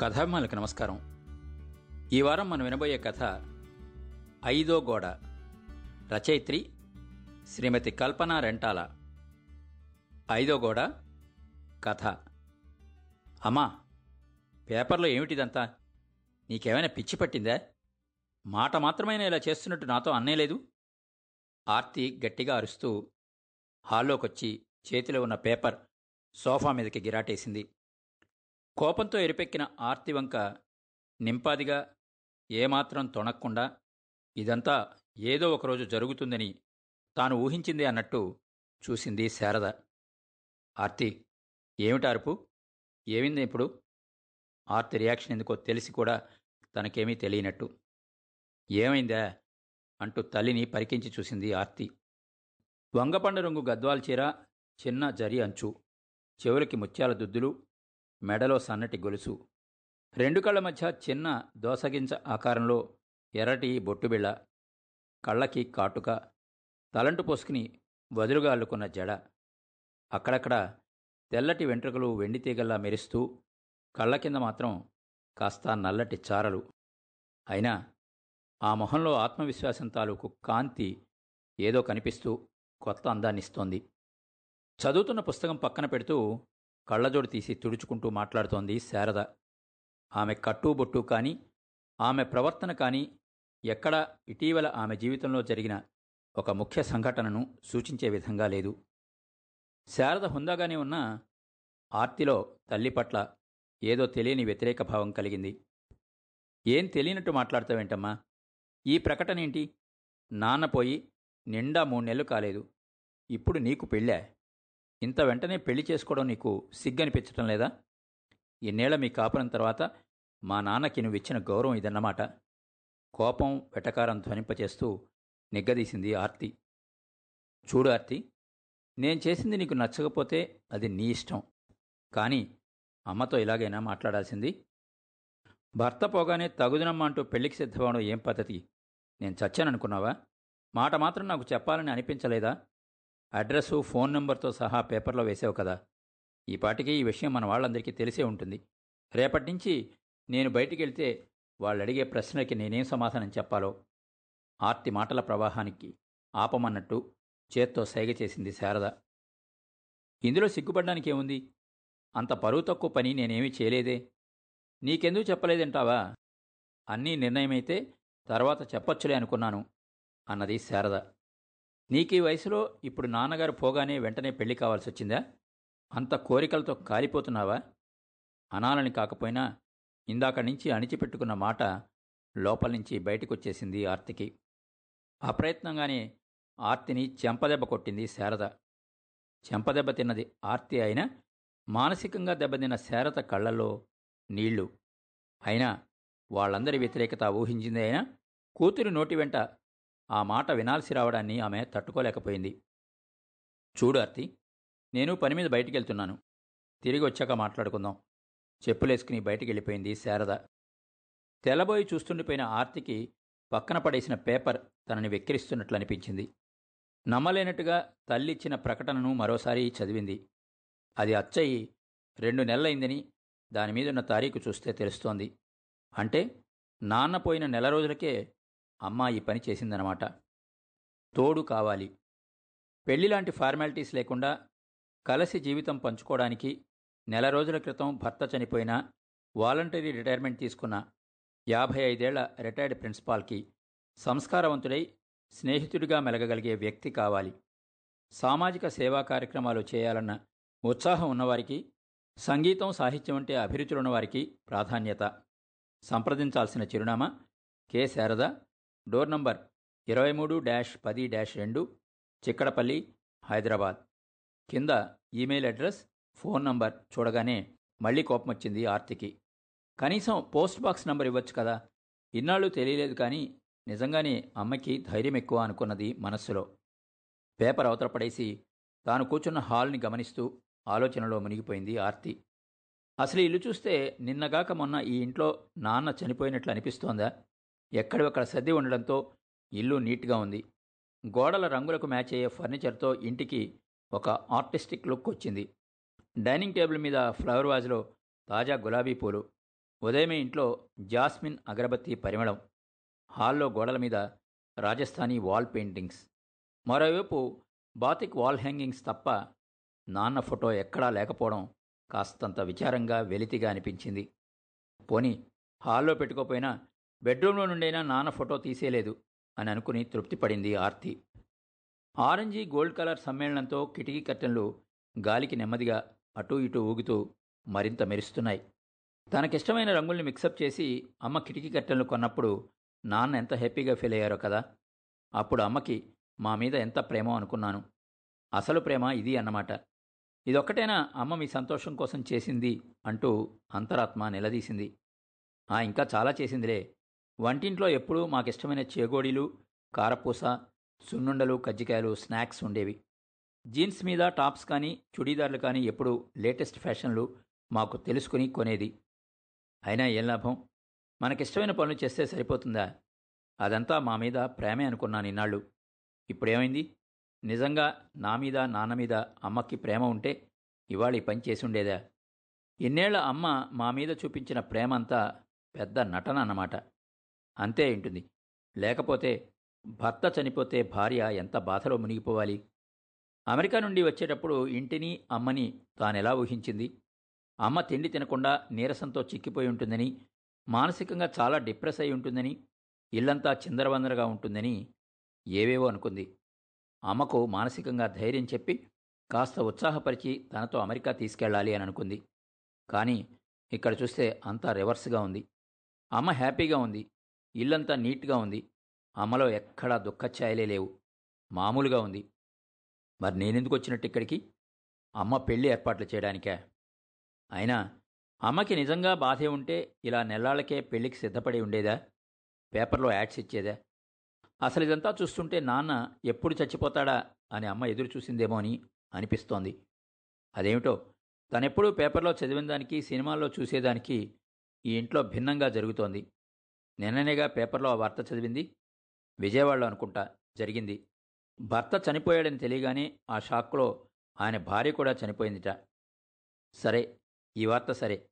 కథాభిమానులకు నమస్కారం. ఈ వారం మనం వినబోయే కథ ఐదో గోడ. రచయిత్రి శ్రీమతి కల్పన రెంటాల. ఐదో గోడ కథ. అమ్మా పేపర్లో ఏమిటిదంతా? నీకేమైనా పిచ్చి పట్టిందా? మాట మాత్రమైనా ఇలా చేస్తున్నట్టు నాతో అన్నేలేదు ఆర్తి గట్టిగా అరుస్తూ హాల్లోకొచ్చి చేతిలో ఉన్న పేపర్ సోఫా మీదకి గిరాటేసింది. కోపంతో ఎరిపెక్కిన ఆర్తి వంక నింపాదిగా ఏమాత్రం తొణక్కుండా ఇదంతా ఏదో ఒకరోజు జరుగుతుందని తాను ఊహించింది అన్నట్టు చూసింది శారద. ఆర్తి ఏమిటార్పు ఏమింది ఇప్పుడు? ఆర్తి రియాక్షన్ ఎందుకో తెలిసి కూడా తనకేమీ తెలియనట్టు. ఏమైందా? అంటూ తల్లిని పరికించి చూసింది ఆర్తి. వంగపండు రంగు గద్వాల చీర చిన్న జరి అంచు చెవులకి ముత్యాల దుద్దులు మెడలో సన్నటి గొలుసు. రెండు కళ్ళ మధ్య చిన్న దోసగింజ ఆకారంలో ఎర్రటి బొట్టుబిళ్ళ కళ్ళకి కాటుక తలంటు పోసుకుని వదులుగా అల్లుకున్న జడ. అక్కడక్కడ తెల్లటి వెంట్రుకలు వెండి తీగల్లా మెరుస్తూ కళ్ళ కింద మాత్రం కాస్త నల్లటి చారలు. అయినా ఆ మొహంలో ఆత్మవిశ్వాసం తాలూకు కాంతి ఏదో కనిపిస్తూ కొత్త అందాన్నిస్తోంది. చదువుతున్న పుస్తకం పక్కన పెడుతూ కళ్ళజోడు తీసి తుడుచుకుంటూ మాట్లాడుతోంది శారద. ఆమె కట్టుబొట్టు కానీ ఆమె ప్రవర్తన కానీ ఎక్కడా ఇటీవల ఆమె జీవితంలో జరిగిన ఒక ముఖ్య సంఘటనను సూచించే విధంగా లేదు. శారద హుందాగానే ఉన్న ఆర్తిలో తల్లి పట్ల ఏదో తెలియని వ్యతిరేక భావం కలిగింది. ఏం తెలియనట్టు మాట్లాడతావేంటమ్మా? ఈ ప్రకటనేంటి నాన్నపోయి నాన్న పోయి నిండా మూడు నెలలు కాలేదు. ఇప్పుడు నీకు పెళ్ళా? ఇంత వెంటనే పెళ్ళి చేసుకోవడం నీకు సిగ్గనిపించటం లేదా? ఇన్నేళ్ళ మీ కాపురం తర్వాత మా నాన్నకి నువ్వు ఇచ్చిన గౌరవం ఇదన్నమాట. కోపం వెటకారం ధ్వనింపచేస్తూ నిగ్గదీసింది ఆర్తి. చూడు ఆర్తి నేను చేసింది నీకు నచ్చకపోతే అది నీ ఇష్టం. కానీ అమ్మతో ఇలాగైనా మాట్లాడాల్సింది భర్త పోగానే తగుదనమ్మ అంటూ పెళ్ళికి సిద్ధమవడం ఏం పద్ధతి? నేను చచ్చాననుకున్నావా? మాట మాత్రం నాకు చెప్పాలని అనిపించలేదా? అడ్రస్సు ఫోన్ నెంబర్తో సహా పేపర్లో వేసావు కదా. ఈ పాటికి ఈ విషయం మన వాళ్ళందరికీ తెలిసే ఉంటుంది. రేపటి నుంచి నేను బయటికి వెళ్తే వాళ్ళు అడిగే ప్రశ్నలకి నేనేం సమాధానం చెప్పాలో? ఆర్తి మాటల ప్రవాహానికి ఆపమన్నట్టు చేత్తో సైగ చేసింది శారద. ఇందులో సిగ్గుపడ్డానికి ఏముంది అంత పరువు తక్కువ పని నేనేమీ చేయలేదే. నీకెందుకు చెప్పలేదంటావా? అన్నీ నిర్ణయమైతే తర్వాత చెప్పొచ్చులే అనుకున్నాను అన్నది శారద. నీకు ఈ వయసులో ఇప్పుడు నాన్నగారు పోగానే వెంటనే పెళ్ళి కావాల్సి వచ్చిందా అంత కోరికలతో కాలిపోతున్నావా? అనాలని కాకపోయినా ఇందాక నుంచి అణిచిపెట్టుకున్న మాట లోపల నుంచి బయటకొచ్చేసింది ఆర్తికి. అప్రయత్నంగానే ఆర్తిని చెంపదెబ్బ కొట్టింది శారద. చెంపదెబ్బ తిన్నది ఆర్తి అయినా మానసికంగా దెబ్బతిన్న శారద కళ్ళల్లో నీళ్ళు. అయినా వాళ్ళందరి వ్యతిరేకత ఊహించింది అయినా కూతురి నోటి వెంట ఆ మాట వినాల్సి రావడాన్ని ఆమె తట్టుకోలేకపోయింది. చూడు ఆర్తి నేను పని మీద బయటికి వెళ్తున్నాను తిరిగి వచ్చాక మాట్లాడుకుందాం. చెప్పులేసుకుని బయటికి వెళ్ళిపోయింది శారద. తెల్లబోయి చూస్తుండిపోయిన ఆర్తికి పక్కన పడేసిన పేపర్ తనని వెక్కిరిస్తున్నట్లు అనిపించింది నమ్మలేనట్టుగా తల్లిచ్చిన ప్రకటనను మరోసారి చదివింది. అది అచ్చయి రెండు నెలలైందని దాని మీదున్న తారీఖు చూస్తే తెలుస్తోంది. అంటే నాన్న పోయిన నెల రోజులకే అమ్మాయి పని చేసిందనమాట. తోడు కావాలి. పెళ్ళిలాంటి ఫార్మాలిటీస్ లేకుండా కలసి జీవితం పంచుకోవడానికి నెల రోజుల క్రితం భర్త చనిపోయిన వాలంటరీ రిటైర్మెంట్ తీసుకున్న యాభై ఐదేళ్ళ రిటైర్డ్ ప్రిన్సిపాల్కి సంస్కారవంతుడై స్నేహితుడిగా మెలగగలిగే వ్యక్తి కావాలి. సామాజిక సేవా కార్యక్రమాలు చేయాలన్న ఉత్సాహం ఉన్నవారికి సంగీతం సాహిత్యం అంటే అభిరుచులున్నవారికి ప్రాధాన్యత. సంప్రదించాల్సిన చిరునామా కె. శారద డోర్ నంబర్ ఇరవై మూడు డాష్ పది డాష్ రెండు చిక్కడపల్లి హైదరాబాద్. కింద ఈమెయిల్ అడ్రస్ ఫోన్ నంబర్ చూడగానే మళ్ళీ కోపం వచ్చింది ఆర్తికి. కనీసం పోస్ట్ బాక్స్ నంబర్ ఇవ్వచ్చు కదా? ఇన్నాళ్ళు తెలియలేదు కానీ నిజంగానే అమ్మకి ధైర్యం ఎక్కువ అనుకున్నది మనస్సులో. పేపర్ అవతల పడేసి తాను కూర్చున్న హాల్ని గమనిస్తూ ఆలోచనలో మునిగిపోయింది ఆర్తి. అసలు ఇల్లు చూస్తే నిన్నగాక మొన్న ఈ ఇంట్లో నాన్న చనిపోయినట్లు అనిపిస్తోందా? ఎక్కడివక్కడ సర్ది ఉండడంతో ఇల్లు నీట్గా ఉంది. గోడల రంగులకు మ్యాచ్ అయ్యే ఫర్నిచర్తో ఇంటికి ఒక ఆర్టిస్టిక్ లుక్ వచ్చింది. డైనింగ్ టేబుల్ మీద ఫ్లవర్ వాజ్లో తాజా గులాబీ పూలు ఉదయమే ఇంట్లో జాస్మిన్ అగరబత్తి పరిమళం హాల్లో గోడల మీద రాజస్థానీ వాల్ పెయింటింగ్స్. మరోవైపు బాతిక్ వాల్ హ్యాంగింగ్స్ తప్ప నాన్న ఫోటో ఎక్కడా లేకపోవడం కాస్తంత విచారంగా వెలితిగా అనిపించింది. పోని హాల్లో పెట్టుకోపోయినా బెడ్రూమ్లో నుండైనా నాన్న ఫోటో తీసేయలేదు అని అనుకుని తృప్తిపడింది ఆర్తి. ఆరెంజీ గోల్డ్ కలర్ సమ్మేళనంతో కిటికీ కర్టెన్లు గాలికి నెమ్మదిగా అటూ ఇటూ ఊగుతూ మరింత మెరుస్తున్నాయి. తనకిష్టమైన రంగుల్ని మిక్సప్ చేసి అమ్మ కిటికీ కట్టెలను కొన్నప్పుడు నాన్న ఎంత హ్యాపీగా ఫీల్ అయ్యారో కదా. అప్పుడు అమ్మకి మా మీద ఎంత ప్రేమో అనుకున్నాను. అసలు ప్రేమ ఇది అన్నమాట. ఇదొక్కటేనా అమ్మ మీ సంతోషం కోసం చేసింది అంటూ అంతరాత్మ నిలదీసింది. ఆ ఇంకా చాలా చేసిందిలే. వంటింట్లో ఎప్పుడూ మాకిష్టమైన చేగోడీలు కారపూస సున్నుండలు కజ్జికాయలు స్నాక్స్ ఉండేవి. జీన్స్ మీద టాప్స్ కానీ చుడీదార్లు కానీ ఎప్పుడు లేటెస్ట్ ఫ్యాషన్లు మాకు తెలుసుకుని కొనేది. అయినా ఏం లాభం? మనకిష్టమైన పనులు చేస్తే సరిపోతుందా? అదంతా మా మీద ప్రేమే అనుకున్నాను ఇన్నాళ్ళు. ఇప్పుడేమైంది? నిజంగా నా మీద నాన్న మీద అమ్మకి ప్రేమ ఉంటే ఇవాళ ఈ పని చేసి ఉండేదా ఇన్నేళ్ళ అమ్మ మా మీద చూపించిన ప్రేమ అంతా పెద్ద నటన అన్నమాట. అంతే ఉంటుంది లేకపోతే భర్త చనిపోతే భార్య ఎంత బాధలో మునిగిపోవాలి? అమెరికా నుండి వచ్చేటప్పుడు ఇంటిని అమ్మని తానెలా ఊహించింది? అమ్మ తిండి తినకుండా నీరసంతో చిక్కిపోయి ఉంటుందని మానసికంగా చాలా డిప్రెస్ అయి ఉంటుందని ఇల్లంతా చిందరవందరగా ఉంటుందని ఏవేవో అనుకుంది. అమ్మకు మానసికంగా ధైర్యం చెప్పి కాస్త ఉత్సాహపరిచి తనతో అమెరికా తీసుకెళ్ళాలి అని అనుకుంది. కానీ ఇక్కడ చూస్తే అంతా రివర్స్గా ఉంది. అమ్మ హ్యాపీగా ఉంది. ఇల్లంతా నీట్గా ఉంది. అమ్మలో ఎక్కడా దుఃఖఛాయలే లేవు. మామూలుగా ఉంది. మరి నేనెందుకు వచ్చినట్టు ఇక్కడికి? అమ్మ పెళ్ళి ఏర్పాట్లు చేయడానికే? అయినా అమ్మకి నిజంగా బాధే ఉంటే ఇలా నెల్లాళ్ళకే పెళ్ళికి సిద్ధపడి ఉండేదా? పేపర్లో యాడ్స్ ఇచ్చేదా? అసలు ఇదంతా చూస్తుంటే నాన్న ఎప్పుడు చచ్చిపోతాడా అని అమ్మ ఎదురు చూసిందేమో అని అనిపిస్తోంది. అదేమిటో? తనెప్పుడూ పేపర్లో చదివిన దానికి సినిమాల్లో చూసేదానికి ఈ ఇంట్లో భిన్నంగా జరుగుతోంది. నిన్ననేగా పేపర్లో ఆ వార్త చదివింది. విజయవాడలో అనుకుంటా జరిగింది. భర్త చనిపోయాడని తెలియగానే ఆ షాక్లో ఆయన భార్య కూడా చనిపోయిందిట. సరే ఈ వార్త సరే.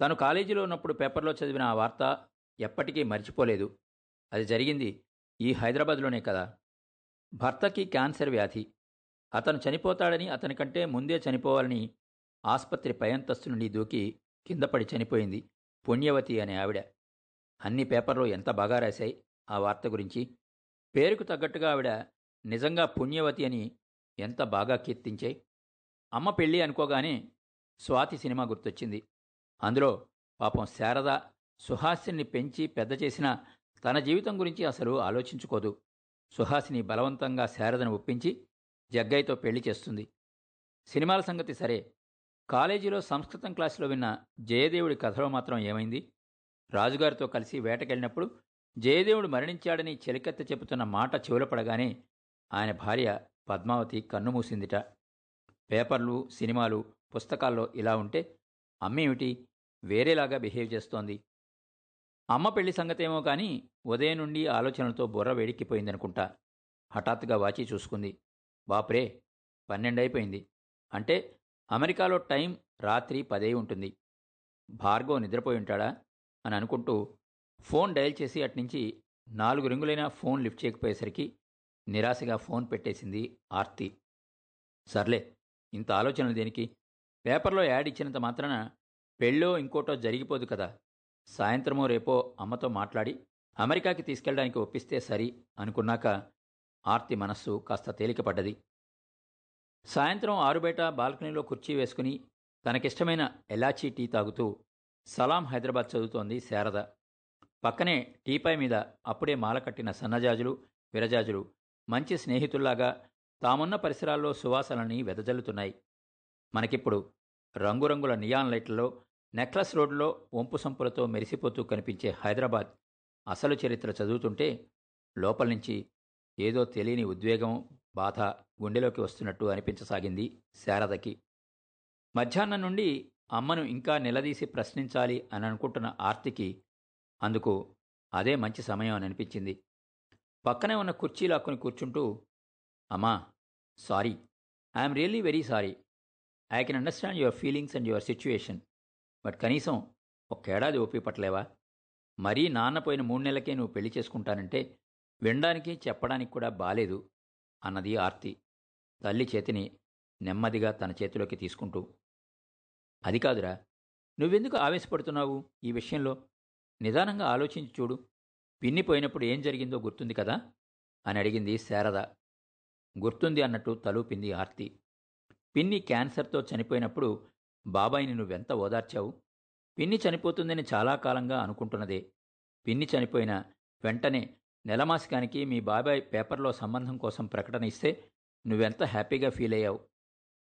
తను కాలేజీలో ఉన్నప్పుడు పేపర్లో చదివిన ఆ వార్త ఎప్పటికీ మర్చిపోలేదు. అది జరిగింది ఈ హైదరాబాద్లోనే కదా. భర్తకి క్యాన్సర్ వ్యాధి. అతను చనిపోతాడని అతని కంటే ముందే చనిపోవాలని ఆసుపత్రి పై అంతస్తు నుండి దూకి కిందపడి చనిపోయింది పుణ్యవతి అనే ఆవిడ. అన్ని పేపర్లు ఎంత బాగా రాశాయి ఆ వార్త గురించి? పేరుకు తగ్గట్టుగా ఆవిడ నిజంగా పుణ్యవతి అని ఎంత బాగా కీర్తించాయి? అమ్మ పెళ్ళి అనుకోగానే స్వాతి సినిమా గుర్తొచ్చింది. అందులో పాపం శారద సుహాసిని పెంచి పెద్ద చేసిన తన జీవితం గురించి అసలు ఆలోచించుకోదు. సుహాసిని బలవంతంగా శారదను ఒప్పించి జగ్గయ్యతో పెళ్ళి చేస్తుంది. సినిమాల సంగతి సరే. కాలేజీలో సంస్కృతం క్లాసులో విన్న జయదేవుడి కథలో మాత్రం ఏమైంది? రాజుగారితో కలిసి వేటకెళ్ళినప్పుడు జయదేవుడు మరణించాడని చెలికత్త చెబుతున్న మాట చెవులపడగానే ఆయన భార్య పద్మావతి కన్నుమూసిందిట. పేపర్లు సినిమాలు పుస్తకాల్లో ఇలా ఉంటే అమ్మేమిటి? వేరేలాగా బిహేవ్ చేస్తోంది. అమ్మ పెళ్ళి సంగతేమో కానీ ఉదయం నుండి ఆలోచనలతో బుర్ర వేడిక్కిపోయిందనుకుంటా. హఠాత్తుగా వాచి చూసుకుంది. బాప్రే పన్నెండైపోయింది అంటే అమెరికాలో టైం రాత్రి పదే ఉంటుంది. భార్గవ్ నిద్రపోయి ఉంటాడా? అని అనుకుంటూ ఫోన్ డయల్ చేసి అట్నుంచి నాలుగు రింగులైన ఫోన్ లిఫ్ట్ చేయకపోయేసరికి నిరాశగా ఫోన్ పెట్టేసింది ఆర్తి. సర్లే ఇంత ఆలోచనలు దేనికి? పేపర్లో యాడ్ ఇచ్చినంత మాత్రాన పెళ్ళో ఇంకోటో జరిగిపోదు కదా. సాయంత్రమో రేపో అమ్మతో మాట్లాడి అమెరికాకి తీసుకెళ్ళడానికి ఒప్పిస్తే సరి అనుకున్నాక ఆర్తి మనస్సు కాస్త తేలికపడ్డది. సాయంత్రం ఆరుబయట బాల్కనీలో కుర్చీ వేసుకుని తనకిష్టమైన ఎలాచీ టీ తాగుతూ సలాం హైదరాబాద్ చదువుతోంది శారద. పక్కనే టీపాయ్ మీద అప్పుడే మాల కట్టిన సన్నజాజులు విరజాజులు మంచి స్నేహితుల్లాగా తామున్న పరిసరాల్లో సువాసనని వెదజల్లుతున్నాయి. మనకిప్పుడు రంగురంగుల నియాన్ లైట్లలో నెక్లెస్ రోడ్లో వంపు సంపులతో మెరిసిపోతూ కనిపించే హైదరాబాద్ అసలు చరిత్ర చదువుతుంటే లోపల నుంచి ఏదో తెలియని ఉద్వేగం బాధ గుండెలోకి వస్తున్నట్టు అనిపించసాగింది శారదకి. మధ్యాహ్నం నుండి అమ్మను ఇంకా నిలదీసి ప్రశ్నించాలి అని అనుకుంటున్న ఆర్తికి అందుకు అదే మంచి సమయం అని అనిపించింది. పక్కనే ఉన్న కుర్చీ లాక్కుని కూర్చుంటూ అమ్మా sorry. I'm really very sorry. I can understand your feelings and your situation but కనీసం ఒక్కేడాది ఓపి పట్టలేవా మరీ నాన్న పోయిన మూడు నెలలకే నువ్వు పెళ్ళి చేసుకుంటానంటే వినడానికి చెప్పడానికి కూడా బాలేదు అన్నది ఆర్తి తల్లి చేతిని నెమ్మదిగా తన చేతిలోకి తీసుకుంటూ అది కాదురా. నువ్వెందుకు ఆవేశపడుతున్నావు ఈ విషయంలో? నిదానంగా ఆలోచించి చూడు. పిన్ని పోయినప్పుడు ఏం జరిగిందో గుర్తుంది కదా? అని అడిగింది శారద. గుర్తుంది అన్నట్టు తలూపింది ఆర్తి. పిన్ని క్యాన్సర్తో చనిపోయినప్పుడు బాబాయిని నువ్వెంత ఓదార్చావు? పిన్ని చనిపోతుందని చాలా కాలంగా అనుకుంటున్నదే. పిన్ని చనిపోయిన వెంటనే నెలమాసికానికి మీ బాబాయ్ పేపర్లో సంబంధం కోసం ప్రకటన ఇస్తే నువ్వెంత హ్యాపీగా ఫీల్ అయ్యావు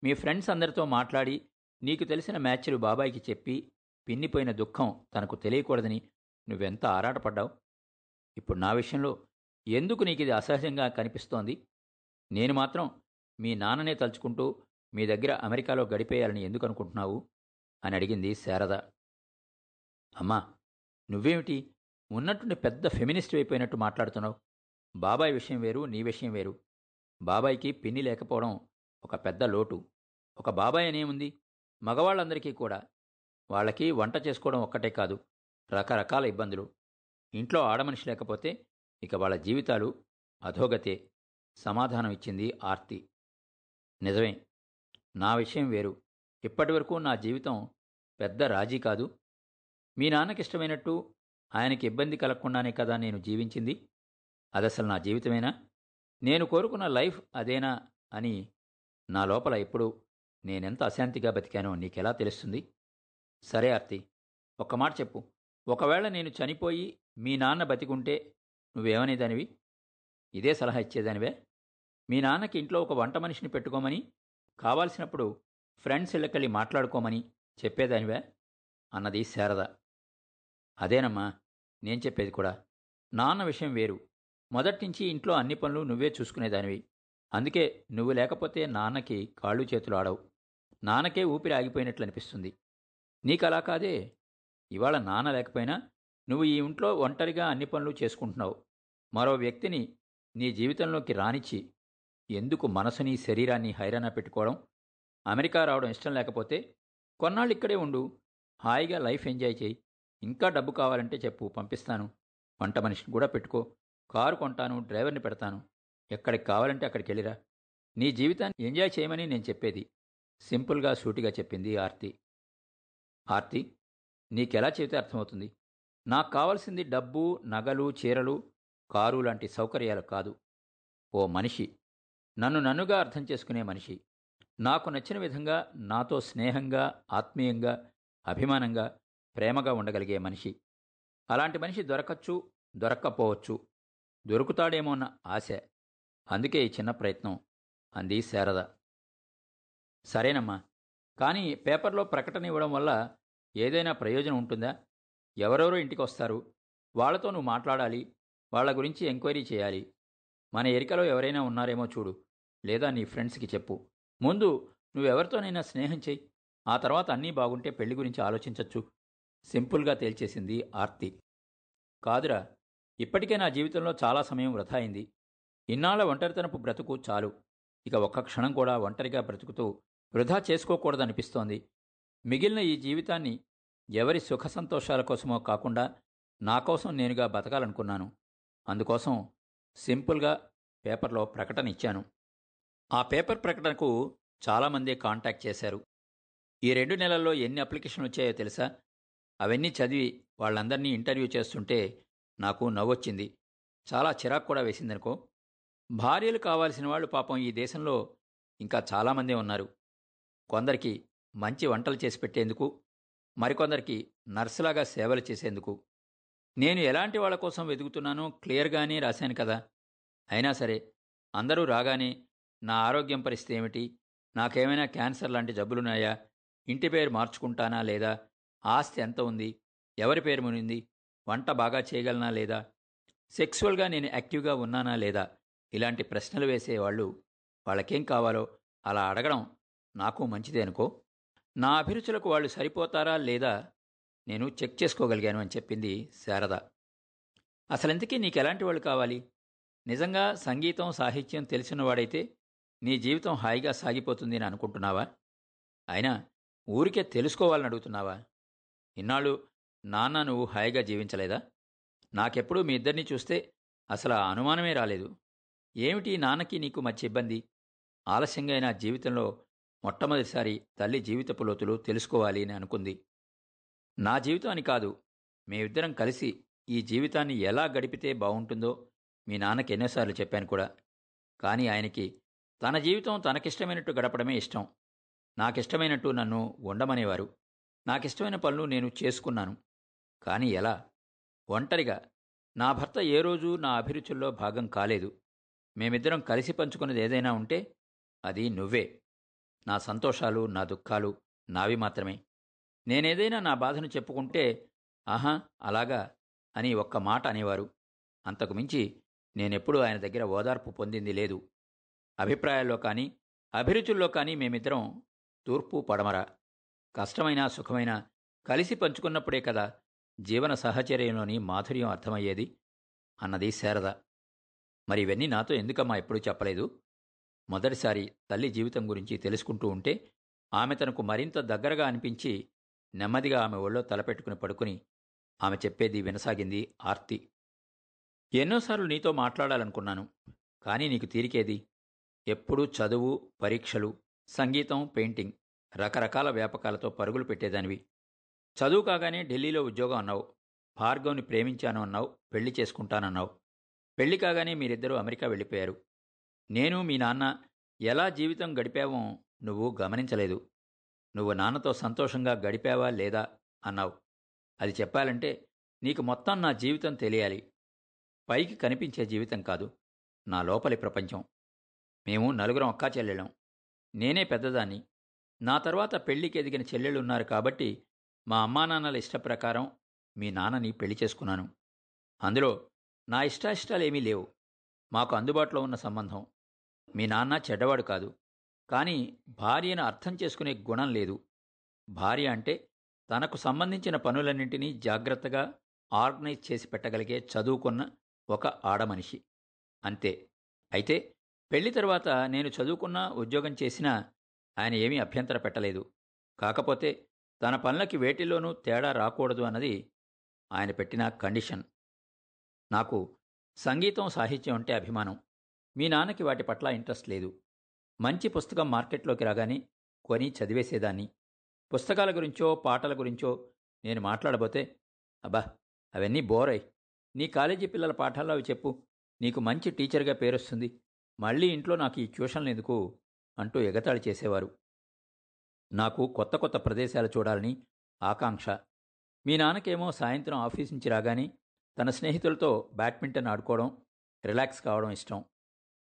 మీ ఫ్రెండ్స్ అందరితో మాట్లాడి నీకు తెలిసిన మ్యాచ్లు బాబాయికి చెప్పి పిన్నిపోయిన దుఃఖం తనకు తెలియకూడదని నువ్వెంత ఆరాటపడ్డావు? ఇప్పుడు నా విషయంలో ఎందుకు నీకు ఇది అసహజంగా కనిపిస్తోంది? నేను మాత్రం మీ నాన్ననే తలుచుకుంటూ మీ దగ్గర అమెరికాలో గడిపేయాలని ఎందుకు అనుకుంటున్నావు అని అడిగింది శారద. అమ్మా నువ్వేమిటి ఉన్నట్టుండి పెద్ద ఫెమినిస్ట్ అయిపోయినట్టు మాట్లాడుతున్నావు? బాబాయ్ విషయం వేరు నీ విషయం వేరు. బాబాయ్కి పిన్ని లేకపోవడం ఒక పెద్ద లోటు. ఒక బాబాయ్ అనేముంది? మగవాళ్ళందరికీ కూడా వాళ్ళకి వంట చేసుకోవడం ఒక్కటే కాదు రకరకాల ఇబ్బందులు. ఇంట్లో ఆడమనిషి లేకపోతే ఇక వాళ్ళ జీవితాలు అధోగతే సమాధానం ఇచ్చింది ఆర్తి. నిజమే నా విషయం వేరు. ఇప్పటివరకు నా జీవితం పెద్ద రాజీ కాదు. మీ నాన్నకిష్టమైనట్టు ఆయనకి ఇబ్బంది కలగకుండానే కదా నేను జీవించింది? అదసలు నా జీవితమేనా? నేను కోరుకున్న లైఫ్ అదేనా అని నా లోపల ఎప్పుడు నేనెంత అశాంతిగా బతికానో నీకెలా తెలుస్తుంది? సరే ఆర్తి ఒక్క మాట చెప్పు. ఒకవేళ నేను చనిపోయి మీ నాన్న బతికుంటే నువ్వేమనేదానివి? ఇదే సలహా ఇచ్చేదానివే? మీ నాన్నకి ఇంట్లో ఒక వంట మనిషిని పెట్టుకోమని కావాల్సినప్పుడు ఫ్రెండ్స్ ఇళ్ళకెళ్ళి మాట్లాడుకోమని చెప్పేదానివే? అన్నది శారద. అదేనమ్మా నేను చెప్పేది కూడా. నాన్న విషయం వేరు. మొదట్నుంచి ఇంట్లో అన్ని పనులు నువ్వే చూసుకునేదానివి. అందుకే నువ్వు లేకపోతే నాన్నకి కాళ్ళు చేతులు ఆడవు. నాన్నకే ఊపిరి ఆగిపోయినట్లు అనిపిస్తుంది నీకలా కాదే. ఇవాళ నాన్న లేకపోయినా నువ్వు ఈ ఇంట్లో ఒంటరిగా అన్ని పనులు చేసుకుంటున్నావు. మరో వ్యక్తిని నీ జీవితంలోకి రానిచ్చి ఎందుకు మనసుని శరీరాన్ని హైరాణ పెట్టుకోవడం? అమెరికా రావడం ఇష్టం లేకపోతే కొన్నాళ్ళు ఇక్కడే ఉండు. హాయిగా లైఫ్ ఎంజాయ్ చేయి. ఇంకా డబ్బు కావాలంటే చెప్పు పంపిస్తాను. వంట మనిషిని కూడా పెట్టుకో. కారు కొంటాను డ్రైవర్ని పెడతాను. ఎక్కడికి కావాలంటే అక్కడికి వెళ్ళిరా. నీ జీవితాన్ని ఎంజాయ్ చేయమని నేను చెప్పేది. సింపుల్గా సూటిగా చెప్పింది ఆర్తి. ఆర్తి నీకెలా చెబితే అర్థమవుతుంది? నాకు కావలసింది డబ్బు నగలు చీరలు కారు లాంటి సౌకర్యాలు కాదు. ఓ మనిషి నన్ను నన్నుగా అర్థం చేసుకునే మనిషి నాకు నచ్చిన విధంగా నాతో స్నేహంగా ఆత్మీయంగా అభిమానంగా ప్రేమగా ఉండగలిగే మనిషి. అలాంటి మనిషి దొరకచ్చు దొరక్కపోవచ్చు. దొరుకుతాడేమో అన్న ఆశ. అందుకే ఈ చిన్న ప్రయత్నం అంది శారద. సరేనమ్మా. కానీ పేపర్లో ప్రకటన ఇవ్వడం వల్ల ఏదైనా ప్రయోజనం ఉంటుందా? ఎవరెవరో ఇంటికి వస్తారు వాళ్ళతో నువ్వు మాట్లాడాలి. వాళ్ళ గురించి ఎంక్వైరీ చేయాలి. మన ఎరికలో ఎవరైనా ఉన్నారేమో చూడు. లేదా నీ ఫ్రెండ్స్కి చెప్పు. ముందు నువ్వెవరితోనైనా స్నేహం చేయి. ఆ తర్వాత అన్నీ బాగుంటే పెళ్ళి గురించి ఆలోచించచ్చు. సింపుల్గా తేల్చేసింది ఆర్తి. కాదురా ఇప్పటికే నా జీవితంలో చాలా సమయం వృధా అయింది. ఇన్నాళ్ళ ఒంటరితనపు బ్రతుకు చాలు. ఇక ఒక్క క్షణం కూడా ఒంటరిగా బ్రతుకుతూ వృధా చేసుకోకూడదనిపిస్తోంది. మిగిలిన ఈ జీవితాన్ని ఎవరి సుఖ సంతోషాల కోసమో కాకుండా నా కోసం నేనుగా బతకాలనుకున్నాను. అందుకోసం సింపుల్గా పేపర్లో ప్రకటన ఇచ్చాను. ఆ పేపర్ ప్రకటనకు చాలామంది కాంటాక్ట్ చేశారు. ఈ రెండు నెలల్లో ఎన్ని అప్లికేషన్లు వచ్చాయో తెలుసా? అవన్నీ చదివి వాళ్ళందరినీ ఇంటర్వ్యూ చేస్తుంటే నాకు నవ్వొచ్చింది. చాలా చిరాకు కూడా వేసిందనుకో. భార్యలు కావాల్సిన వాళ్ళు పాపం ఈ దేశంలో ఇంకా చాలామందే ఉన్నారు. కొందరికి మంచి వంటలు చేసి పెట్టేందుకు మరికొందరికి నర్సులాగా సేవలు చేసేందుకు. నేను ఎలాంటి వాళ్ళ కోసం వెతుకుతున్నానో క్లియర్గానే రాశాను కదా. అయినా సరే అందరూ రాగానే నా ఆరోగ్యం పరిస్థితి ఏమిటి? నాకేమైనా క్యాన్సర్ లాంటి జబ్బులున్నాయా? ఇంటి పేరు మార్చుకుంటానా లేదా? ఆస్తి ఎంత ఉంది? ఎవరి పేరు మునింది? వంట బాగా చేయగలనా లేదా? సెక్సువల్గా నేను యాక్టివ్గా ఉన్నానా లేదా? ఇలాంటి ప్రశ్నలు వేసేవాళ్ళు వాళ్ళకేం కావాలో అలా అడగడం నాకు మంచిదే అనుకో. నా అభిరుచులకు వాళ్ళు సరిపోతారా లేదా నేను చెక్ చేసుకోగలిగాను అని చెప్పింది శారద. అసలెందుకీ నీకు ఎలాంటి వాళ్ళు కావాలి? నిజంగా సంగీతం సాహిత్యం తెలిసినవాడైతే నీ జీవితం హాయిగా సాగిపోతుంది అని అనుకుంటున్నావా? అయినా ఊరికే తెలుసుకోవాలని అడుగుతున్నావా? ఇన్నాళ్ళు నాన్న నువ్వు హాయిగా జీవించలేదా? నాకెప్పుడూ మీ ఇద్దరిని చూస్తే అసలు ఆ అనుమానమే రాలేదు. ఏమిటి నాన్నకి నీకు మధ్య ఇబ్బంది? ఆలస్యంగా అయినా జీవితంలో మొట్టమొదటిసారి తల్లి జీవితపు లోతులు తెలుసుకోవాలి అని అనుకుంది. నా జీవితం అని కాదు మేమిద్దరం కలిసి ఈ జీవితాన్ని ఎలా గడిపితే బాగుంటుందో మీ నాన్నకి ఎన్నోసార్లు చెప్పాను కూడా. కానీ ఆయనకి తన జీవితం తనకిష్టమైనట్టు గడపడమే ఇష్టం. నాకిష్టమైనట్టు నన్ను ఉండమనేవారు నాకిష్టమైన పనులు నేను చేసుకున్నాను. కానీ ఎలా? ఒంటరిగా. నా భర్త ఏ రోజు నా అభిరుచుల్లో భాగం కాలేదు. మేమిద్దరం కలిసి పంచుకున్నది ఏదైనా ఉంటే అది నువ్వే. నా సంతోషాలు నా దుఃఖాలు నావి మాత్రమే. నేనేదైనా నా బాధను చెప్పుకుంటే ఆహా అలాగా అని ఒక్క మాట అనేవారు. అంతకుమించి నేనెప్పుడూ ఆయన దగ్గర ఓదార్పు పొందింది లేదు. అభిప్రాయాల్లో కానీ అభిరుచుల్లో కానీ మేమిద్దరం తూర్పు పడమర. కష్టమైన సుఖమైన కలిసి పంచుకున్నప్పుడే కదా జీవన సహచర్యంలోని మాధుర్యం అర్థమయ్యేది అన్నది శారద. మరి ఇవన్నీ నాతో ఎందుకమ్మా ఎప్పుడూ చెప్పలేదు? మొదటిసారి తల్లి జీవితం గురించి తెలుసుకుంటూ ఉంటే ఆమె తనకు మరింత దగ్గరగా అనిపించి నెమ్మదిగా ఆమె ఒళ్ళో తలపెట్టుకుని పడుకుని ఆమె చెప్పేది వినసాగింది ఆర్తి. ఎన్నోసార్లు నీతో మాట్లాడాలనుకున్నాను కానీ నీకు తీరికేది? ఎప్పుడూ చదువు పరీక్షలు సంగీతం పెయింటింగ్ రకరకాల వ్యాపకాలతో పరుగులు పెట్టేదానివి. చదువు కాగానే ఢిల్లీలో ఉద్యోగం అన్నావు భార్గవ్ని ప్రేమించాను అన్నావు పెళ్ళి చేసుకుంటానన్నావు. పెళ్ళి కాగానే మీరిద్దరూ అమెరికా వెళ్ళిపోయారు. నేను మీ నాన్న ఎలా జీవితం గడిపావో నువ్వు గమనించలేదు. నువ్వు నాన్నతో సంతోషంగా గడిపావా లేదా అన్నావు. అది చెప్పాలంటే నీకు మొత్తం నా జీవితం తెలియాలి. పైకి కనిపించే జీవితం కాదు. నా లోపలి ప్రపంచం. మేము నలుగురం అక్కా చెల్లెళ్ళం. నేనే పెద్దదాన్ని. నా తర్వాత పెళ్ళికి ఎదిగిన చెల్లెళ్ళున్నారు కాబట్టి మా అమ్మానాన్నల ఇష్టప్రకారం మీ నాన్నని పెళ్ళి చేసుకున్నాను. అందులో నా ఇష్టాయిష్టాలేమీ లేవు. మాకు అందుబాటులో ఉన్న సంబంధం. మీ నాన్న చెడ్డవాడు కాదు. కానీ భార్యను అర్థం చేసుకునే గుణం లేదు. భార్య అంటే తనకు సంబంధించిన పనులన్నింటినీ జాగ్రత్తగా ఆర్గనైజ్ చేసి పెట్టగలిగే చదువుకున్న ఒక ఆడమనిషి అంతే. అయితే పెళ్ళి తర్వాత నేను చదువుకున్న ఉద్యోగం చేసినా ఆయన ఏమీ అభ్యంతర పెట్టలేదు. కాకపోతే తన పనులకి వేటిలోనూ తేడా రాకూడదు అన్నది ఆయన పెట్టిన కండిషన్. నాకు సంగీతం సాహిత్యం అంటే అభిమానం. మీ నాన్నకి వాటి పట్ల ఇంట్రెస్ట్ లేదు. మంచి పుస్తకం మార్కెట్లోకి రాగానే కొని చదివేసేదాన్ని. పుస్తకాల గురించో పాటల గురించో నేను మాట్లాడబోతే అబ్బా అవన్నీ బోరై నీ కాలేజీ పిల్లల పాఠాల్లో అవి చెప్పు. నీకు మంచి టీచర్గా పేరొస్తుంది. మళ్ళీ ఇంట్లో నాకు ఈ ట్యూషన్లు ఎందుకు? అంటూ ఎగతాళి చేసేవారు. నాకు కొత్త కొత్త ప్రదేశాలు చూడాలని ఆకాంక్ష. మీ నాన్నకేమో సాయంత్రం ఆఫీస్ నుంచి రాగానే తన స్నేహితులతో బ్యాడ్మింటన్ ఆడుకోవడం రిలాక్స్ కావడం ఇష్టం.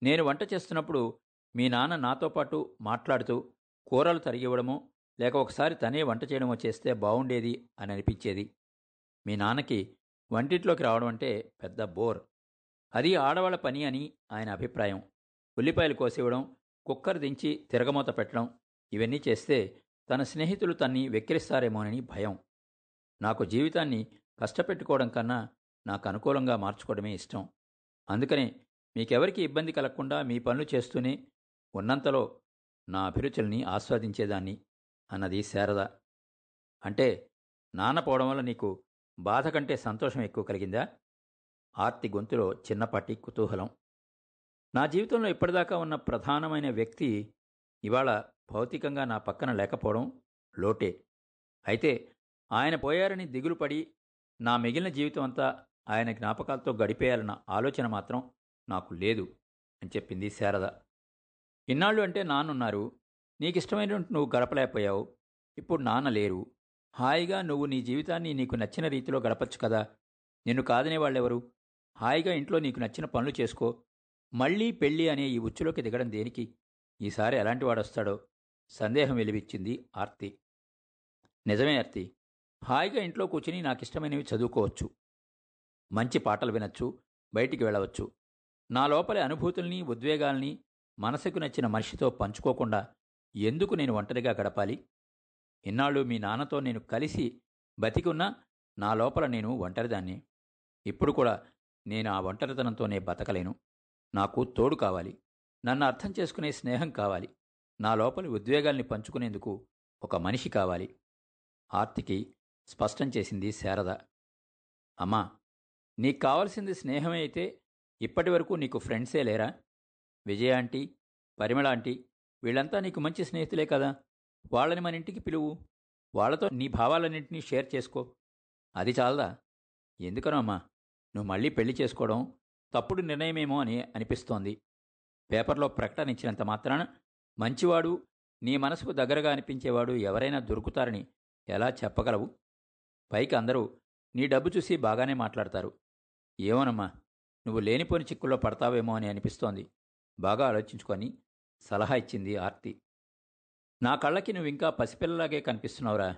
నేను వంట చేస్తున్నప్పుడు మీ నాన్న నాతో పాటు మాట్లాడుతూ కూరలు తరిగివ్వడమో లేక ఒకసారి తనే వంట చేయడమో చేస్తే బాగుండేది అని అనిపించేది. మీ నాన్నకి వంటింట్లోకి రావడం అంటే పెద్ద బోర్. అది ఆడవాళ్ళ పని అని ఆయన అభిప్రాయం. ఉల్లిపాయలు కోసివ్వడం కుక్కర్ దించి తిరగమూత పెట్టడం ఇవన్నీ చేస్తే తన స్నేహితులు తన్ని వెక్కిరిస్తారేమోనని భయం. నాకు జీవితాన్ని కష్టపెట్టుకోవడం కన్నా నాకు అనుకూలంగా మార్చుకోవడమే ఇష్టం. అందుకనే మీకెవరికి ఇబ్బంది కలగకుండా మీ పనులు చేస్తూనే ఉన్నంతలో నా అభిరుచుల్ని ఆస్వాదించేదాన్ని అన్నది శారద. అంటే నాన్న పోవడం వల్ల నీకు బాధ కంటే సంతోషం ఎక్కువ కలిగిందా? ఆర్తి గొంతులో చిన్నపాటి కుతూహలం. నా జీవితంలో ఇప్పటిదాకా ఉన్న ప్రధానమైన వ్యక్తి ఇవాళ భౌతికంగా నా పక్కన లేకపోవడం లోటే. అయితే ఆయన పోయారని దిగులుపడి నా మిగిలిన జీవితం అంతా ఆయన జ్ఞాపకాలతో గడిపేయాలన్న ఆలోచన మాత్రం నాకు లేదు అని చెప్పింది శారద. ఇన్నాళ్ళు అంటే నాన్నున్నారు నీకిష్టమైనటువంటి నువ్వు గడపలేకపోయావు ఇప్పుడు నాన్న లేరు. హాయిగా నువ్వు నీ జీవితాన్ని నీకు నచ్చిన రీతిలో గడపచ్చు కదా. నిన్ను కాదనే వాళ్ళెవరు? హాయిగా ఇంట్లో నీకు నచ్చిన పనులు చేసుకో. మళ్ళీ పెళ్ళి అనే ఈ ఉచ్చులోకి దిగడం దేనికి? ఈసారి ఎలాంటి వాడొస్తాడో? సందేహం వెలివిచ్చింది ఆర్తి. నిజమే ఆర్తి. హాయిగా ఇంట్లో కూర్చుని నాకిష్టమైనవి చదువుకోవచ్చు. మంచి పాటలు వినొచ్చు బయటికి వెళ్ళవచ్చు. నా లోపలి అనుభూతుల్ని ఉద్వేగాల్ని మనసుకు నచ్చిన మనిషితో పంచుకోకుండా ఎందుకు నేను ఒంటరిగా గడపాలి? ఇన్నాళ్ళు మీ నాన్నతో నేను కలిసి బతికున్నా నా లోపల నేను ఒంటరిదాన్ని. ఇప్పుడు కూడా నేను ఆ ఒంటరితనంతోనే బతకలేను. నాకు తోడు కావాలి. నన్ను అర్థం చేసుకునే స్నేహం కావాలి. నా లోపలి ఉద్వేగాల్ని పంచుకునేందుకు ఒక మనిషి కావాలి. ఆర్తికి స్పష్టం చేసింది శారద. అమ్మా నీకు కావలసింది స్నేహమే అయితే ఇప్పటి వరకు నీకు ఫ్రెండ్సే లేరా? విజయ ఆంటీ పరిమళ ఆంటీ వీళ్ళంతా నీకు మంచి స్నేహితులే కదా. వాళ్ళని మన ఇంటికి పిలువు. వాళ్ళతో నీ భావాలన్నింటినీ షేర్ చేసుకో. అది చాలదా? ఎందుకనమ్మా? నువ్వు మళ్ళీ పెళ్ళి చేసుకోవడం తప్పుడు నిర్ణయమేమో అని అనిపిస్తోంది. పేపర్లో ప్రకటన ఇచ్చినంత మాత్రాన మంచివాడు నీ మనసుకు దగ్గరగా అనిపించేవాడు ఎవరైనా దొరుకుతారని ఎలా చెప్పగలవు? పైకి అందరూ నీ డబ్బు చూసి బాగానే మాట్లాడతారు. ఏమోనమ్మా? నువ్వు లేనిపోని చిక్కుల్లో పడతావేమో అని అనిపిస్తోంది. బాగా ఆలోచించుకొని సలహా ఇచ్చింది ఆర్తి. నా కళ్ళకి నువ్వు ఇంకా పసిపిల్లలాగే కనిపిస్తున్నావురా.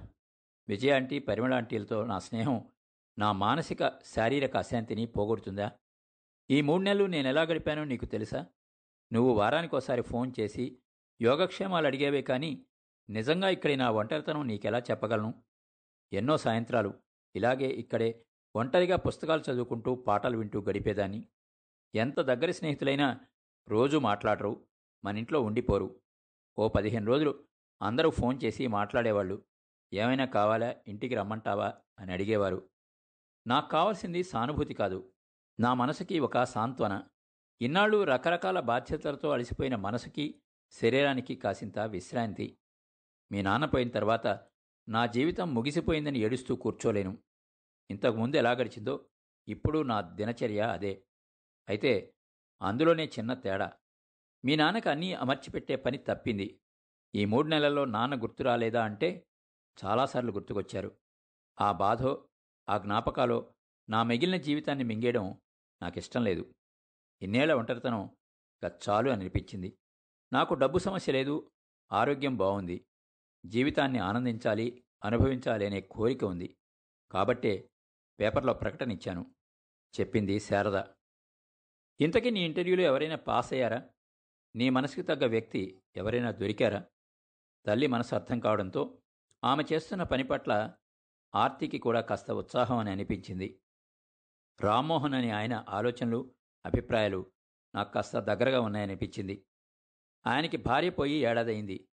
విజయ ఆంటీ పరిమళ ఆంటీలతో నా స్నేహం నా మానసిక శారీరక అశాంతిని పోగొడుతుందా? ఈ మూడు నెలలు నేను ఎలా గడిపానో నీకు తెలుసా? నువ్వు వారానికోసారి ఫోన్ చేసి యోగక్షేమాలు అడిగేవే కానీ నిజంగా ఇక్కడి నా ఒంటరితనం నీకెలా చెప్పగలను? ఎన్నో సాయంత్రాలు. ఇలాగే ఇక్కడే ఒంటరిగా పుస్తకాలు చదువుకుంటూ పాటలు వింటూ గడిపేదాన్ని. ఎంత దగ్గరి స్నేహితులైనా రోజు మాట్లాడరు మన ఇంట్లో ఉండిపోరు. ఓ పదిహేను రోజులు అందరూ ఫోన్ చేసి మాట్లాడేవాళ్ళు. ఏమైనా కావాలా? ఇంటికి రమ్మంటావా? అని అడిగేవారు. నాకు కావాల్సింది సానుభూతి కాదు. నా మనసుకి ఒక సాంత్వన. ఇన్నాళ్ళు రకరకాల బాధ్యతలతో అలసిపోయిన మనసుకి శరీరానికి కాసింత విశ్రాంతి. మీ నాన్న పోయిన తర్వాత నా జీవితం ముగిసిపోయిందని ఏడుస్తూ కూర్చోలేను. ఇంతకుముందు ఎలా గడిచిందో ఇప్పుడు నా దినచర్య అదే. అయితే అందులోనే చిన్న తేడా. మీ నాన్నకు అన్నీ అమర్చిపెట్టే పని తప్పింది. ఈ మూడు నెలల్లో నాన్న గుర్తు రాలేదా అంటే చాలాసార్లు గుర్తుకొచ్చారు. ఆ బాధో ఆ జ్ఞాపకాలో నా మిగిలిన జీవితాన్ని మింగేయడం నాకిష్టం లేదు. ఇన్నేళ్ళ ఒంటరితనం గచ్చాలు చాలు అనిపించింది. నాకు డబ్బు సమస్య లేదు ఆరోగ్యం బాగుంది జీవితాన్ని ఆనందించాలి అనుభవించాలి అనే కోరిక ఉంది. కాబట్టే పేపర్లో ప్రకటన ఇచ్చాను. చెప్పింది శారద. ఇంతకీ నీ ఇంటర్వ్యూలో ఎవరైనా పాస్ అయ్యారా? నీ మనసుకి తగ్గ వ్యక్తి ఎవరైనా దొరికారా? తల్లి మనసు అర్థం కావడంతో ఆమె చేస్తున్న పని పట్ల ఆర్తికి కూడా కాస్త ఉత్సాహం అని అనిపించింది. రామ్మోహన్ అని ఆయన ఆలోచనలు అభిప్రాయాలు నాకు కాస్త దగ్గరగా ఉన్నాయనిపించింది. ఆయనకి భార్య పోయి ఏడాదయింది.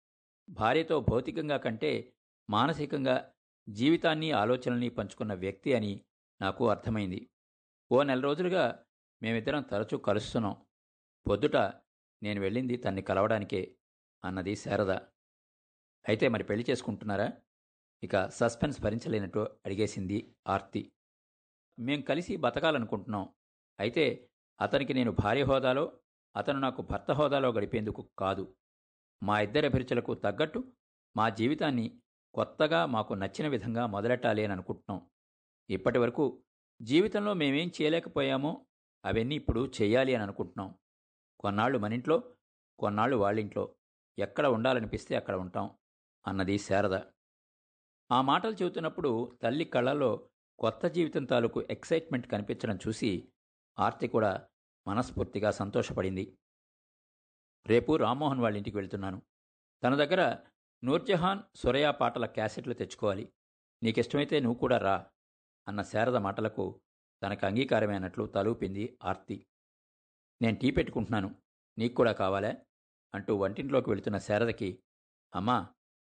భార్యతో భౌతికంగా కంటే మానసికంగా జీవితాన్ని ఆలోచనల్ని పంచుకున్న వ్యక్తి అని నాకు అర్థమైంది. ఓ నెల రోజులుగా మేమిద్దరం తరచూ కలుస్తున్నాం. పొద్దుట నేను వెళ్ళింది తన్ని కలవడానికే అన్నది శారద. అయితే మరి పెళ్ళి చేసుకుంటున్నారా? ఇక సస్పెన్స్ భరించలేనట్టు అడిగేసింది ఆర్తి. మేం కలిసి బతకాలనుకుంటున్నాం. అయితే అతనికి నేను భార్య హోదాలో అతను నాకు భర్త హోదాలో గడిపేందుకు కాదు. మా ఇద్దరి అభిరుచులకు తగ్గట్టు మా జీవితాన్ని కొత్తగా మాకు నచ్చిన విధంగా మొదలెట్టాలి అని అనుకుంటున్నాం. ఇప్పటి వరకు జీవితంలో మేమేం చేయలేకపోయామో అవన్నీ ఇప్పుడు చేయాలి అని అనుకుంటున్నాం. కొన్నాళ్ళు మనింట్లో కొన్నాళ్ళు వాళ్ళింట్లో. ఎక్కడ ఉండాలనిపిస్తే అక్కడ ఉంటాం అన్నది శారద. ఆ మాటలు చెబుతున్నప్పుడు తల్లి కళ్ళలో కొత్త జీవితం తాలూకు ఎక్సైట్మెంట్ కనిపించడం చూసి ఆర్తి కూడా మనస్ఫూర్తిగా సంతోషపడింది. రేపు రామ్మోహన్ వాళ్ళ ఇంటికి వెళ్తున్నాను. తన దగ్గర నూర్జహాన్ సురయా పాటల క్యాసెట్లు తెచ్చుకోవాలి. నీకిష్టమైతే నువ్వు కూడా రా. అన్న శారద మాటలకు తనకు అంగీకారమైనట్లు తలూపింది ఆర్తి. నేను టీ పెట్టుకుంటున్నాను. నీకు కూడా కావాలా? అంటూ వంటింట్లోకి వెళుతున్న శారదకి అమ్మా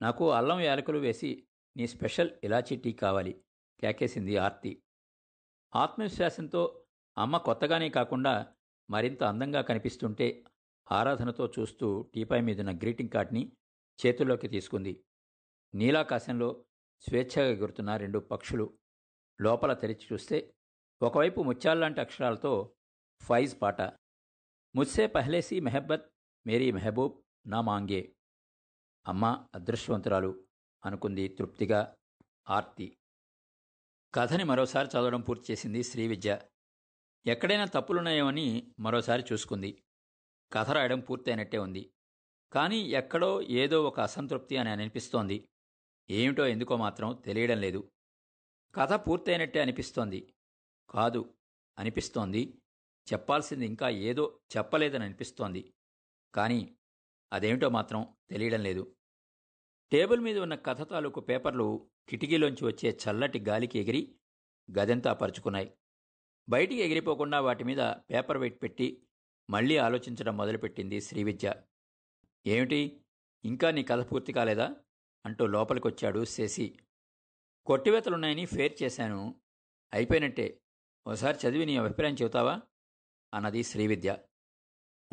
నాకు అల్లం యాలకులు వేసి నీ స్పెషల్ ఇలాచీ టీ కావాలి కేకేసింది ఆర్తి. ఆత్మవిశ్వాసంతో అమ్మ కొత్తగానే కాకుండా మరింత అందంగా కనిపిస్తుంటే ఆరాధనతో చూస్తూ టీపై మీదున్న గ్రీటింగ్ కార్డ్ని చేతుల్లోకి తీసుకుంది. నీలాకాశంలో స్వేచ్ఛగా ఎగురుతున్న రెండు పక్షులు లోపల తెరిచి చూస్తే ఒకవైపు ముత్యాల్లాంటి అక్షరాలతో ఫైజ్ పాట ముస్సే పహ్లేసి మెహబ్బత్ మేరీ మెహబూబ్ నా మాంగే. అమ్మ అదృష్టవంతురాలు అనుకుంది తృప్తిగా ఆర్తి. కథని మరోసారి చదవడం పూర్తి చేసింది శ్రీవిద్య. ఎక్కడైనా తప్పులున్నాయేమని మరోసారి చూసుకుంది. కథ రాయడం పూర్తయినట్టే ఉంది. కానీ ఎక్కడో ఏదో ఒక అసంతృప్తి అని అనిపిస్తోంది. ఏమిటో ఎందుకో మాత్రం తెలియడం లేదు. కథ పూర్తయినట్టే అనిపిస్తోంది. కాదు అనిపిస్తోంది. చెప్పాల్సింది ఇంకా ఏదో చెప్పలేదని అనిపిస్తోంది. కానీ అదేమిటో మాత్రం తెలియడం లేదు. టేబుల్ మీద ఉన్న కథ తాలూకు పేపర్లు కిటికీలోంచి వచ్చే చల్లటి గాలికి ఎగిరి గదెంతా పరుచుకున్నాయి. బయటికి ఎగిరిపోకుండా వాటి మీద పేపర్ వెయిట్ పెట్టి మళ్ళీ ఆలోచించడం మొదలుపెట్టింది శ్రీవిద్య. ఏమిటి? ఇంకా నీ కథ పూర్తి కాలేదా? అంటూ లోపలికొచ్చాడు శశి. కొట్టివేతలున్నాయని ఫేర్ చేశాను. అయిపోయినట్టే. ఒకసారి చదివి నీ అభిప్రాయం చెబుతావా? అన్నది శ్రీవిద్య.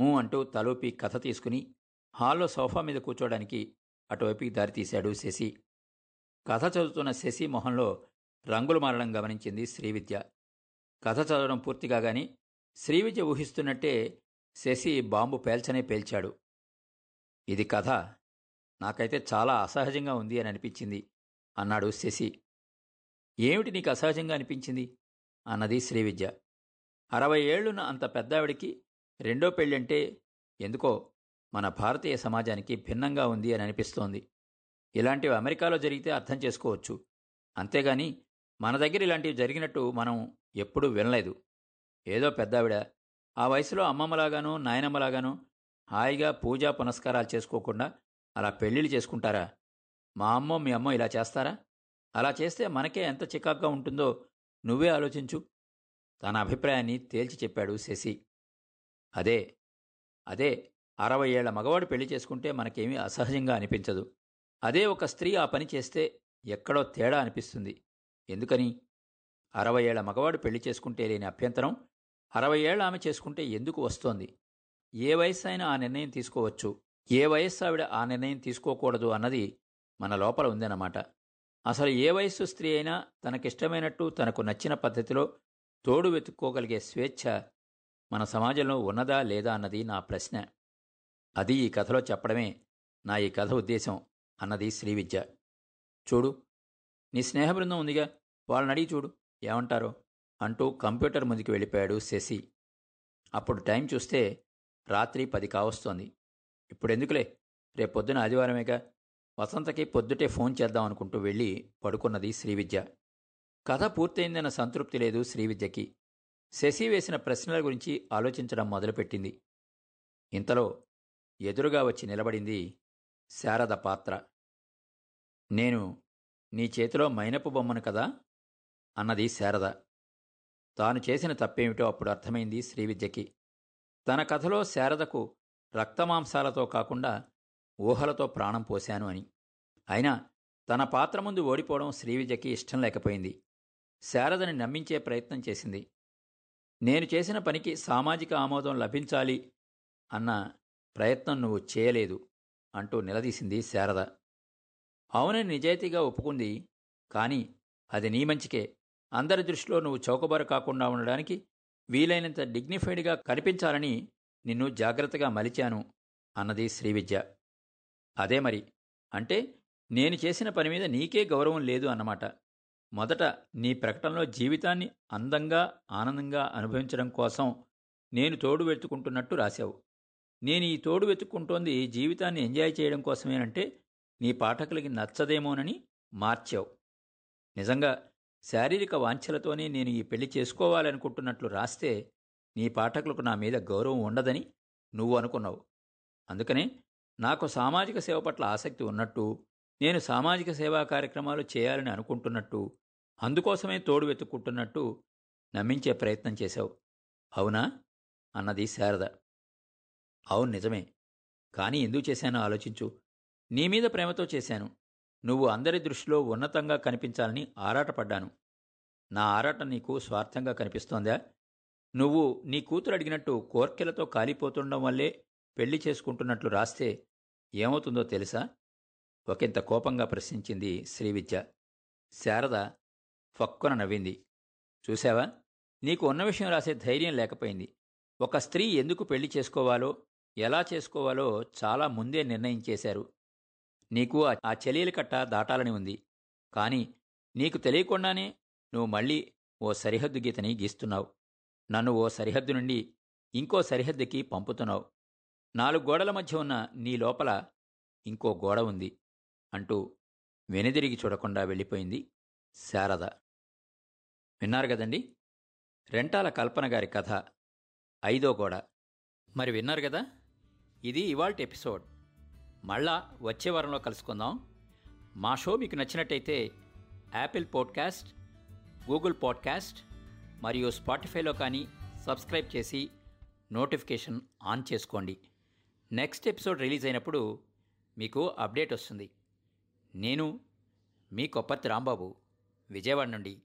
ఊ అంటూ తలూపి కథ తీసుకుని హాల్లో సోఫా మీద కూర్చోడానికి అటువైపుకి దారితీశాడు శశి. కథ చదువుతున్న శశి మొహంలో రంగులు మారడం గమనించింది శ్రీవిద్య. కథ చదవడం పూర్తి కాగానే శ్రీవిద్య ఊహిస్తున్నట్టే శశి బాంబు పేల్చనే పేల్చాడు. ఇది కథ. నాకైతే చాలా అసహజంగా ఉంది అని అనిపించింది అన్నాడు శశి. ఏమిటి నీకు అసహజంగా అనిపించింది? అన్నది శ్రీవిద్య. అరవై ఏళ్ళున్న అంత పెద్దావిడికి రెండో పెళ్ళంటే ఎందుకో మన భారతీయ సమాజానికి భిన్నంగా ఉంది అని అనిపిస్తోంది. ఇలాంటివి అమెరికాలో జరిగితే అర్థం చేసుకోవచ్చు. అంతేగాని మన దగ్గర ఇలాంటివి జరిగినట్టు మనం ఎప్పుడూ వినలేదు. ఏదో పెద్దావిడ ఆ వయసులో అమ్మమ్మలాగానో నాయనమ్మలాగానో హాయిగా పూజా పునస్కారాలు చేసుకోకుండా అలా పెళ్ళిళ్ళు చేసుకుంటారా? మా అమ్మో మీ అమ్మో ఇలా చేస్తారా? అలా చేస్తే మనకే ఎంత చికాగ్గా ఉంటుందో నువ్వే ఆలోచించు. తన అభిప్రాయాన్ని తేల్చి చెప్పాడు శశి. అదే అదే అరవై ఏళ్ళ మగవాడు పెళ్ళి చేసుకుంటే మనకేమీ అసహజంగా అనిపించదు. అదే ఒక స్త్రీ ఆ పని చేస్తే ఎక్కడో తేడా అనిపిస్తుంది. ఎందుకని? అరవై ఏళ్ళ మగవాడు పెళ్ళి చేసుకుంటే లేని అభ్యంతరం అరవై ఏళ్ళ ఆమె చేసుకుంటే ఎందుకు వస్తోంది? ఏ వయస్సు అయినా ఆ నిర్ణయం తీసుకోవచ్చు. ఏ వయస్సు ఆవిడ ఆ నిర్ణయం తీసుకోకూడదు అన్నది మన లోపల ఉందన్నమాట. అసలు ఏ వయస్సు స్త్రీ అయినా తనకిష్టమైనట్టు తనకు నచ్చిన పద్ధతిలో తోడు వెతుక్కోగలిగే స్వేచ్ఛ మన సమాజంలో ఉన్నదా లేదా అన్నది నా ప్రశ్న. అది ఈ కథలో చెప్పడమే నా ఈ కథ ఉద్దేశం అన్నది శ్రీవిద్య చూడు నీ స్నేహ బృందం ఉందిగా వాళ్ళని అడిగి చూడు ఏమంటారో అంటూ కంప్యూటర్ ముందుకు వెళ్ళిపోయాడు శశి. అప్పుడు టైం చూస్తే రాత్రి పది కావస్తోంది. ఇప్పుడెందుకులే రేపొద్దున ఆదివారమేగా వసంతకి పొద్దుటే ఫోన్ చేద్దాం అనుకుంటూ వెళ్ళి పడుకున్నది శ్రీవిద్య. కథ పూర్తయిందన్న సంతృప్తి లేదు శ్రీవిద్యకి. శశి వేసిన ప్రశ్నల గురించి ఆలోచించడం మొదలుపెట్టింది. ఇంతలో ఎదురుగా వచ్చి నిలబడింది శారద పాత్ర. నేను నీ చేతిలో మైనపు బొమ్మను కదా? అన్నది శారద. తాను చేసిన తప్పేమిటో అప్పుడు అర్థమైంది శ్రీవిద్యకి. తన కథలో శారదకు రక్తమాంసాలతో కాకుండా ఊహలతో ప్రాణం పోశాను అని. అయినా తన పాత్ర ముందు ఓడిపోవడం శ్రీవిద్యకి ఇష్టం లేకపోయింది. శారదని నమ్మించే ప్రయత్నం చేసింది. నేను చేసిన పనికి సామాజిక ఆమోదం లభించాలి అన్న ప్రయత్నం నువ్వు చేయలేదు అంటూ నిలదీసింది శారద. అవునని నిజాయితీగా ఒప్పుకుంది కానీ అది నీ మంచికే. అందరి దృష్టిలో నువ్వు చౌకబారు కాకుండా ఉండడానికి వీలైనంత డిగ్నిఫైడ్గా కనిపించాలని నిన్ను జాగ్రత్తగా మలిచాను అన్నది శ్రీవిద్య. అదే మరి. అంటే నేను చేసిన పని మీద నీకే గౌరవం లేదు అన్నమాట. మొదట నీ ప్రకటనలో జీవితాన్ని అందంగా ఆనందంగా అనుభవించడం కోసం నేను తోడు వెతుకుంటున్నట్టు రాశావు. నేను ఈ తోడు వెతుక్కుంటోంది జీవితాన్ని ఎంజాయ్ చేయడం కోసమేనంటే నీ పాఠకులకి నచ్చదేమోనని మార్చావు. నిజంగా శారీరక వాంఛలతోనే నేను ఈ పెళ్ళి చేసుకోవాలనుకుంటున్నట్లు రాస్తే నీ పాఠకులకు నా మీద గౌరవం ఉండదని నువ్వు అనుకున్నావు. అందుకనే నాకు సామాజిక సేవ పట్ల ఆసక్తి ఉన్నట్టు నేను సామాజిక సేవా కార్యక్రమాలు చేయాలని అనుకుంటున్నట్టు అందుకోసమే తోడు వెతుక్కుంటున్నట్టు నమ్మించే ప్రయత్నం చేశావు. అవునా? అన్నది శారద. అవును నిజమే. కానీ ఎందుకు చేశానో ఆలోచించు. నీ మీద ప్రేమతో చేశాను. నువ్వు అందరి దృష్టిలో ఉన్నతంగా కనిపించాలని ఆరాటపడ్డాను. నా ఆరాటం నీకు స్వార్థంగా కనిపిస్తోందా? నువ్వు నీ కూతురు అడిగినట్టు కోర్కెలతో కాలిపోతుండడం వల్లే పెళ్ళి చేసుకుంటున్నట్లు రాస్తే ఏమవుతుందో తెలుసా? ఒకంత కోపంగా ప్రశ్నించింది శ్రీవిద్య. శారద ఫక్కున నవ్వింది. చూశావా? నీకు ఉన్న విషయం రాసే ధైర్యం లేకపోయింది. ఒక స్త్రీ ఎందుకు పెళ్ళి చేసుకోవాలో ఎలా చేసుకోవాలో చాలా ముందే నిర్ణయించేశారు. నీకు ఆ- ఆ చెలియల కట్ట దాటాలని ఉంది. కానీ నీకు తెలియకుండానే నువ్వు మళ్ళీ ఓ సరిహద్దు గీతని గీస్తున్నావు. నన్ను ఓ సరిహద్దు నుండి ఇంకో సరిహద్దుకి పంపుతున్నావు. నాలుగు గోడల మధ్య ఉన్న నీ లోపల ఇంకో గోడ ఉంది అంటూ వెనుదిరిగి చూడకుండా వెళ్ళిపోయింది శారద. విన్నారు కదండి? రెంటాల కల్పన గారి కథ ఐదో గోడ. మరి విన్నారు కదా? ఇది ఇవాల్టి ఎపిసోడ్. మళ్ళా వచ్చే వారంలో కలుసుకుందాం. మా షో మీకు నచ్చినట్టయితే యాపిల్ పాడ్కాస్ట్ గూగుల్ పాడ్కాస్ట్ మరియు స్పాటిఫైలో కానీ సబ్స్క్రైబ్ చేసి నోటిఫికేషన్ ఆన్ చేసుకోండి. నెక్స్ట్ ఎపిసోడ్ రిలీజ్ అయినప్పుడు మీకు అప్డేట్ వస్తుంది. నేను మీ కొప్పతి రాంబాబు విజయవాడ నుండి.